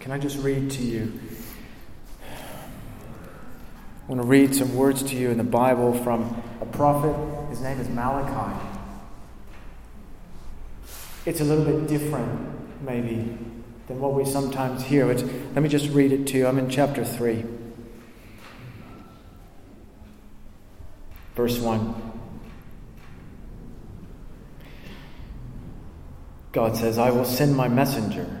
Can I just read to you? I want to read some words to you in the Bible from a prophet. His name is Malachi. It's a little bit different, maybe, than what we sometimes hear. It's, let me just read it to you. I'm in chapter 3, verse 1. God says, I will send my messenger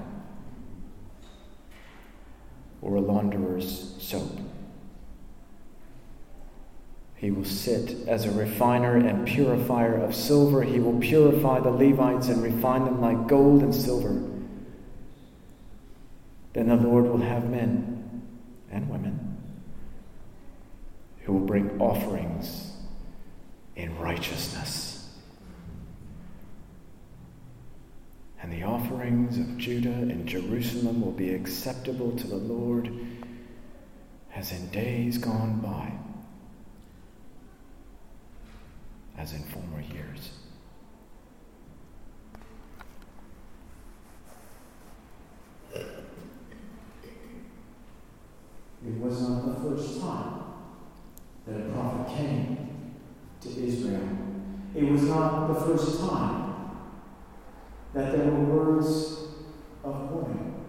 or a launderer's soap. He will sit as a refiner and purifier of silver. He will purify the Levites and refine them like gold and silver. Then the Lord will have men and women who will bring offerings in righteousness. And the offerings of Judah and Jerusalem will be acceptable to the Lord as in days gone by, as in former years. It was not the first time that a prophet came to Israel. It was not the first time that there were words of warning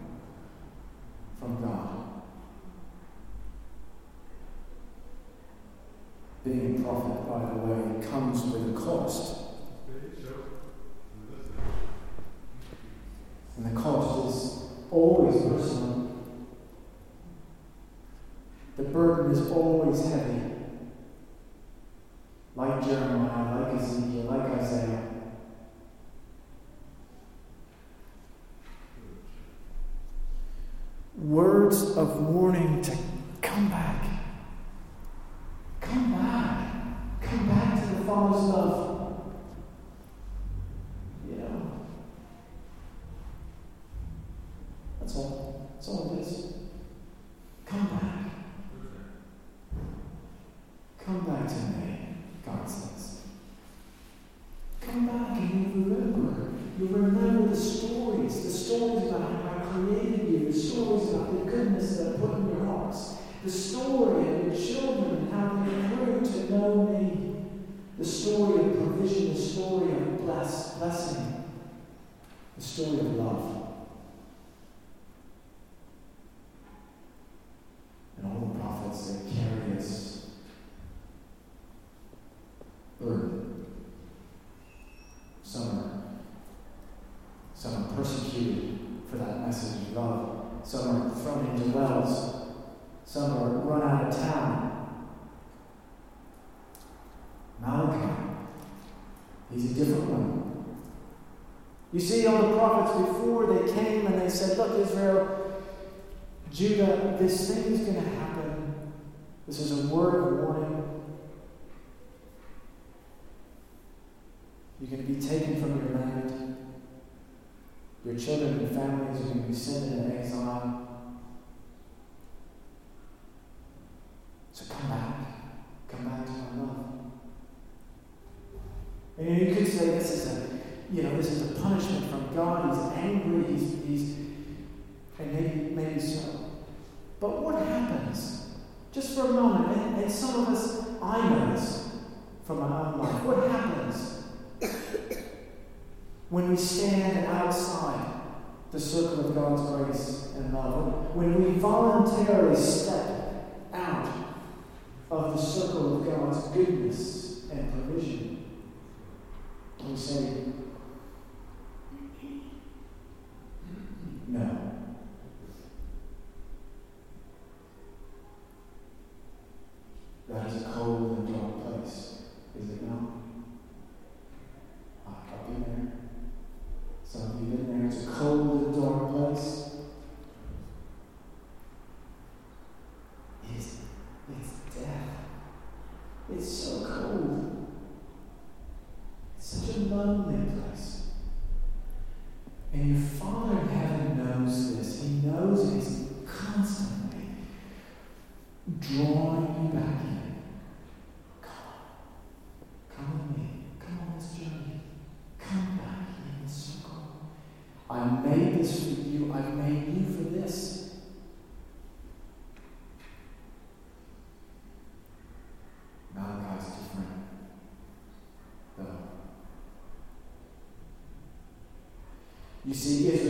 from God. Prophet, by the way, comes with a cost. And the cost is always personal. The burden is always heavy. Like Jeremiah, like Ezekiel, like Isaiah. words of warning to come back. Come back. Come back to the Father's love. You know. That's all. That's all it is. Come back. Come back to me, God says. Come back and you remember. You remember the stories, the stories about how I created you, the stories about the goodness that I put in your hearts, the story of your children and how they grew to know me, the story of provision, the story of bless, blessing, the story of love. And all the prophets that carry this burden. Some are some are persecuted for that message of love. Some are thrown into wells. Some are run out of town. Malachi, he's a different one. You see, all the prophets before they came and they said, Look, Israel, Judah, this thing is going to happen. This is a word of warning. You're going to be taken from your land. Your children and families are going to be sent into exile. So come back. Come back to my love. And you could say this is a, you know, this is a punishment from God. He's angry. He's, he's and maybe, maybe so. But what happens? Just for a moment, and, and some of us, I know this from my own life. What happens when we stand outside the circle God's grace and love, when we voluntarily step out of the circle of God's goodness and provision, we say, You see, if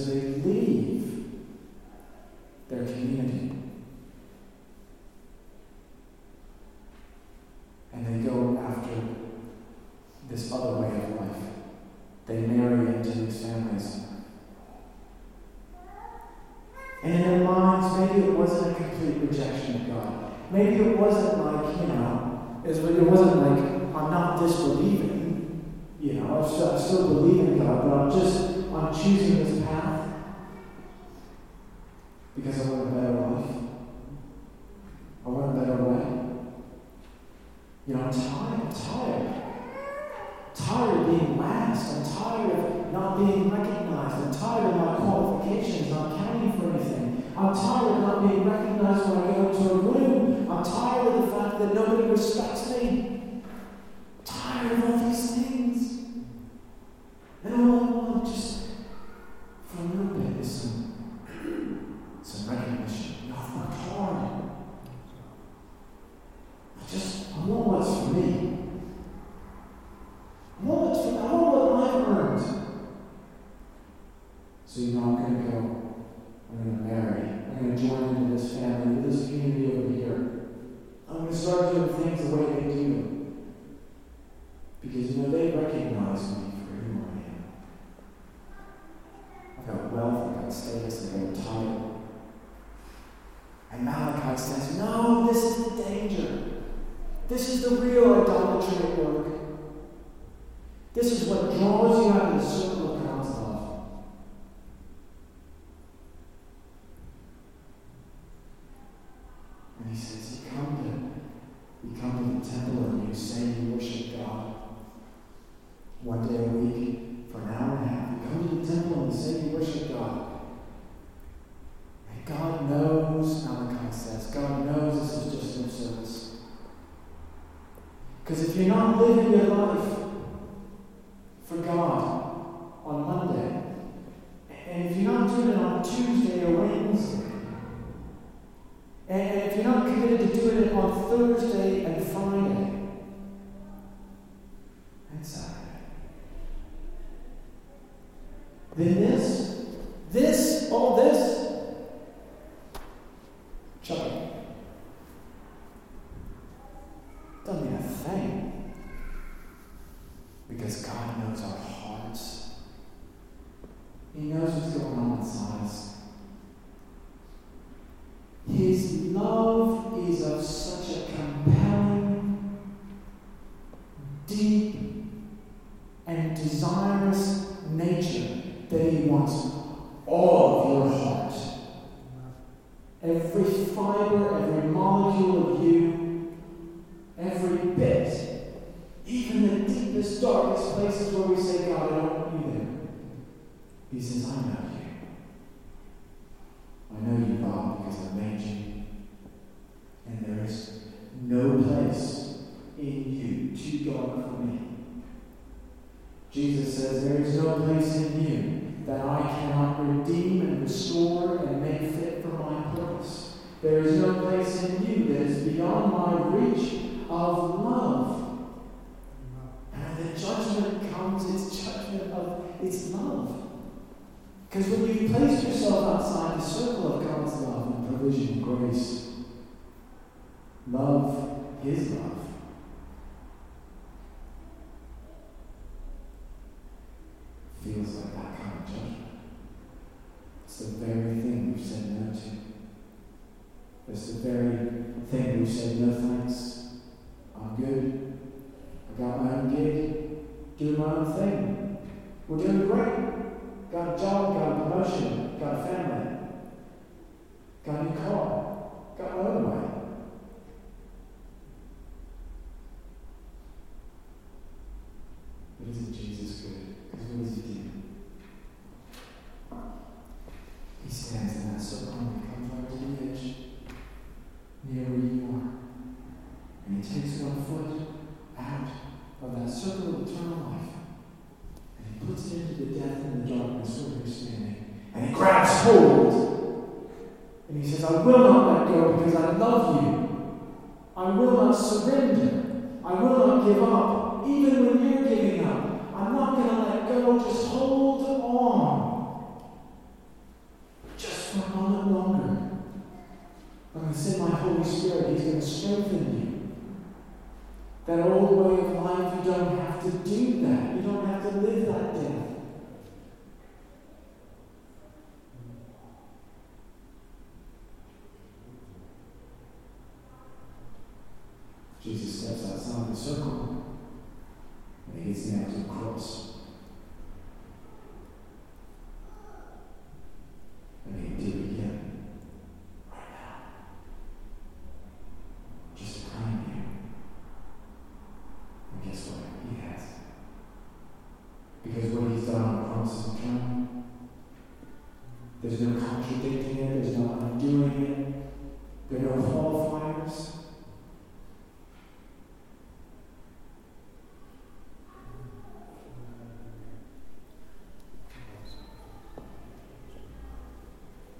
so they leave their community. And they go after this other way of life. They marry into these families. And in their minds, maybe it wasn't a complete rejection of God. Maybe it wasn't like, you know, it wasn't like, I'm not disbelieving I'm tired of not being recognized when I go into a room. I'm tired of the fact that nobody respects me. Because, you know, they recognize me If you're not living your life Jesus says, There is no place in you that I cannot redeem and restore and make fit for my purpose. There is no place in you that is beyond my reach of love. And the judgment comes, it's judgment of it's love. Because when you place yourself outside the circle of God's love and provision and grace, love, His love, It's the very thing we've said no to. It's the very thing we've said no thanks And he says, I will not let go because I love you. I will not surrender. I will not give up. Even when you're giving up, I'm not going to let go. Just hold on. Just for a moment longer. I'm going to send my Holy Spirit. He's going to strengthen you. That old way of life, you don't have to do that. You don't have to live that death. circle. And he gets nailed to the cross.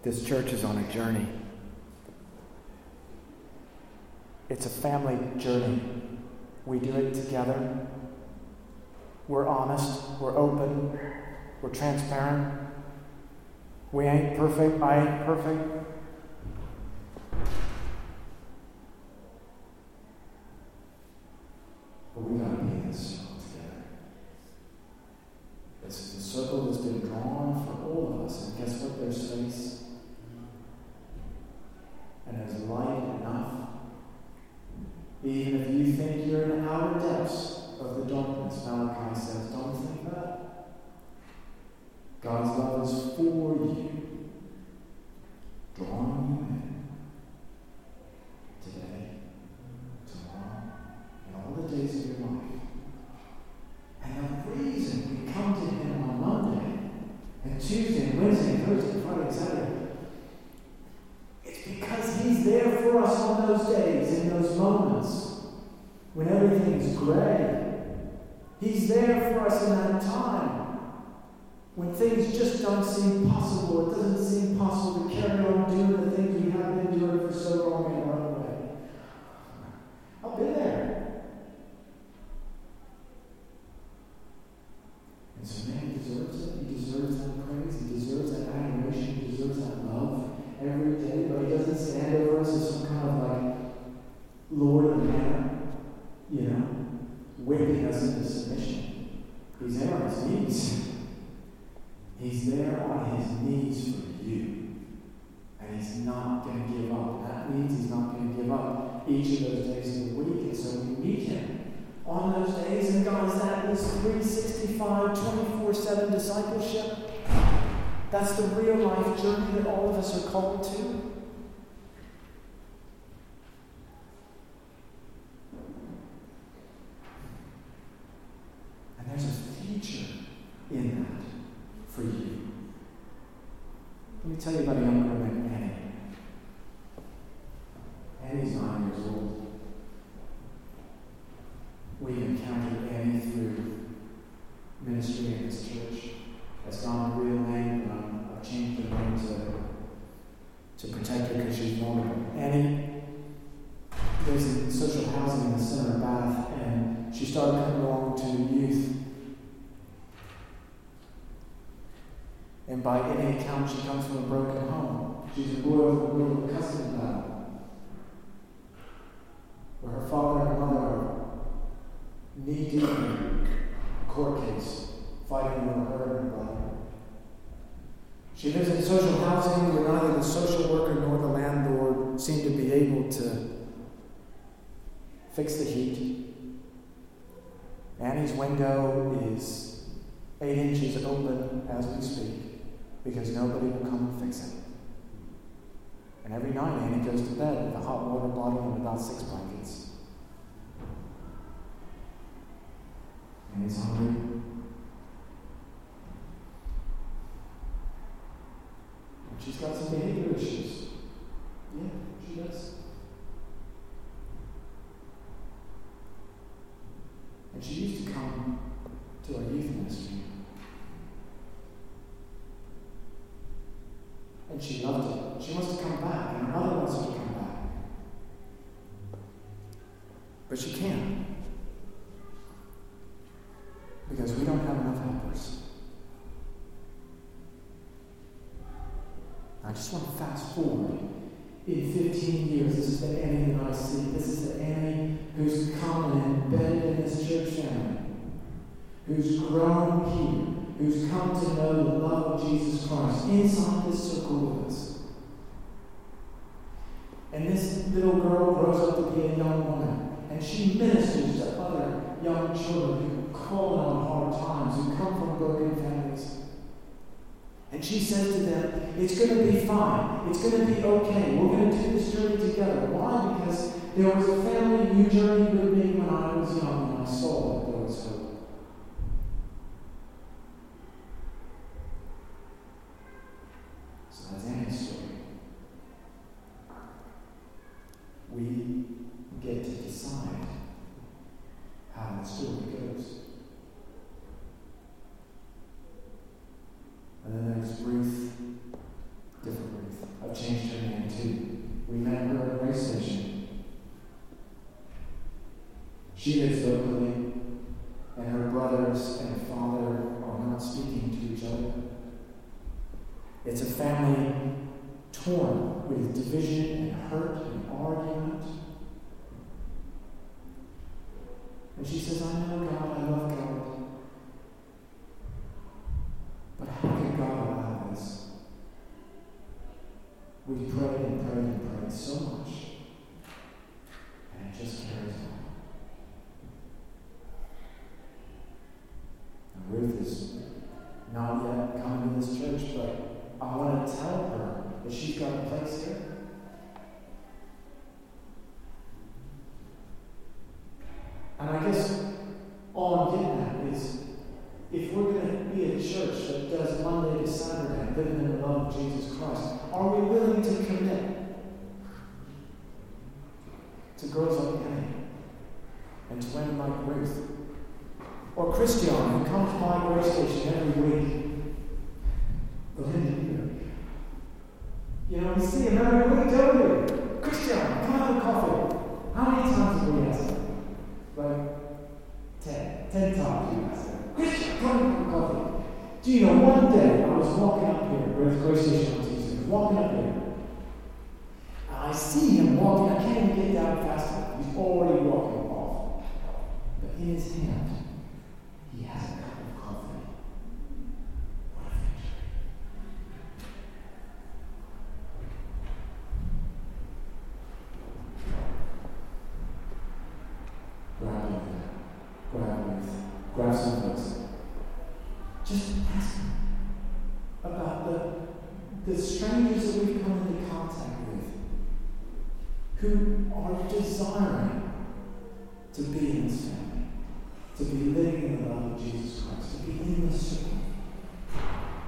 This church is on a journey. It's a family journey. We do it together. We're honest. We're open. We're transparent. We ain't perfect. I ain't perfect. Us are called to. And there's a future in that for you. Let me tell you about a young girl named Annie. Annie's nine years old. We encountered Annie through ministry in this church. That's not her real name, but I've changed her name to, to protect her because she's vulnerable. Annie lives in social housing in the center of Bath, and she started coming along to youth. And by any account, she comes from a broken home. She's a boy with a little custody battle, where her father and mother are knee deep in court case fighting over her and her brother. She lives in social housing where neither the social worker nor the landlord seem to be able to fix the heat. Annie's window is eight inches open as we speak because nobody will come and fix it. And every night Annie goes to bed with a hot water bottle and about six blankets. And She's got some behavior issues. Yeah, she does. And she used to come to our youth ministry. And she loved it. She wants to come back, and her mother wants her to come back. But she can't. Because we don't have enough helpers. I just want to fast forward. In 15 years, this is the Annie that I see. This is the Annie who's come and embedded in this church family, who's grown here, who's come to know the love of Jesus Christ inside this circle with us. And this little girl grows up to be a young woman, and she ministers to other young children who call on hard times, who come from broken families. And she says to them, It's going to be fine. It's going to be okay. We're going to do this journey together. Why? Because there was a family who journeyed with me when I was young, and I saw that there was hope. So that's Annie's story. We get to decide how story goes. And then there's Ruth, different Ruth. I've changed her name too. We met her at a Grace Station. She lives locally, and her brothers and father are not speaking to each other. It's a family torn with division and hurt and argument. And she says, I know God, I love God. But how can God allow this? We pray and pray so much, and it just carries on. And Ruth is not yet coming to this church, but I want to tell her that she's got a place here. And I guess all I'm getting at is if we're going to be a church that does Monday to Saturday, living in the love of Jesus Christ, are we willing to commit to girls like Annie and to women like Ruth? Or Christian, who comes by Grace Station every week. You know, we see him every week, don't we? Christian, come have a coffee. How many times have we asked him? Like, ten. Ten times we asked. Christian, come have a coffee. Do you know, one day I was walking up here, with Grace Station on Tuesday, walking up here. And I see him walking, I can't even get down fast enough. He's already walking off. But in his hand, he has a cup of coffee. What a victory. Grab it. Grab it. Grab some folks. Just ask them about the the strangers that we've come into contact with who are desiring to be in this family, to be living in the love of Jesus Christ, to be in this circle.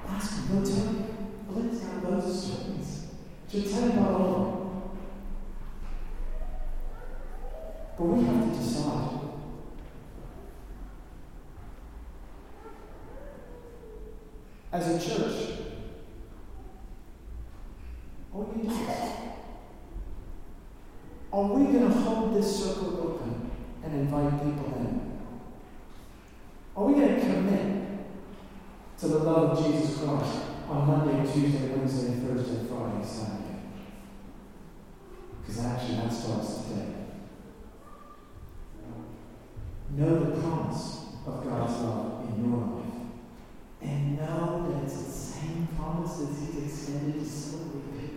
Ask him, go tell him. Let's have those stories. Just tell him about all of them. But we have to decide. as a church. Are we going to hold this circle open and invite people in? Are we going to commit to the love of Jesus Christ on Monday, Tuesday, Wednesday, Thursday, Friday, Saturday? Because actually, that starts today. Know the promise of God's love in your life. And know coisas que Deus tem abençoe.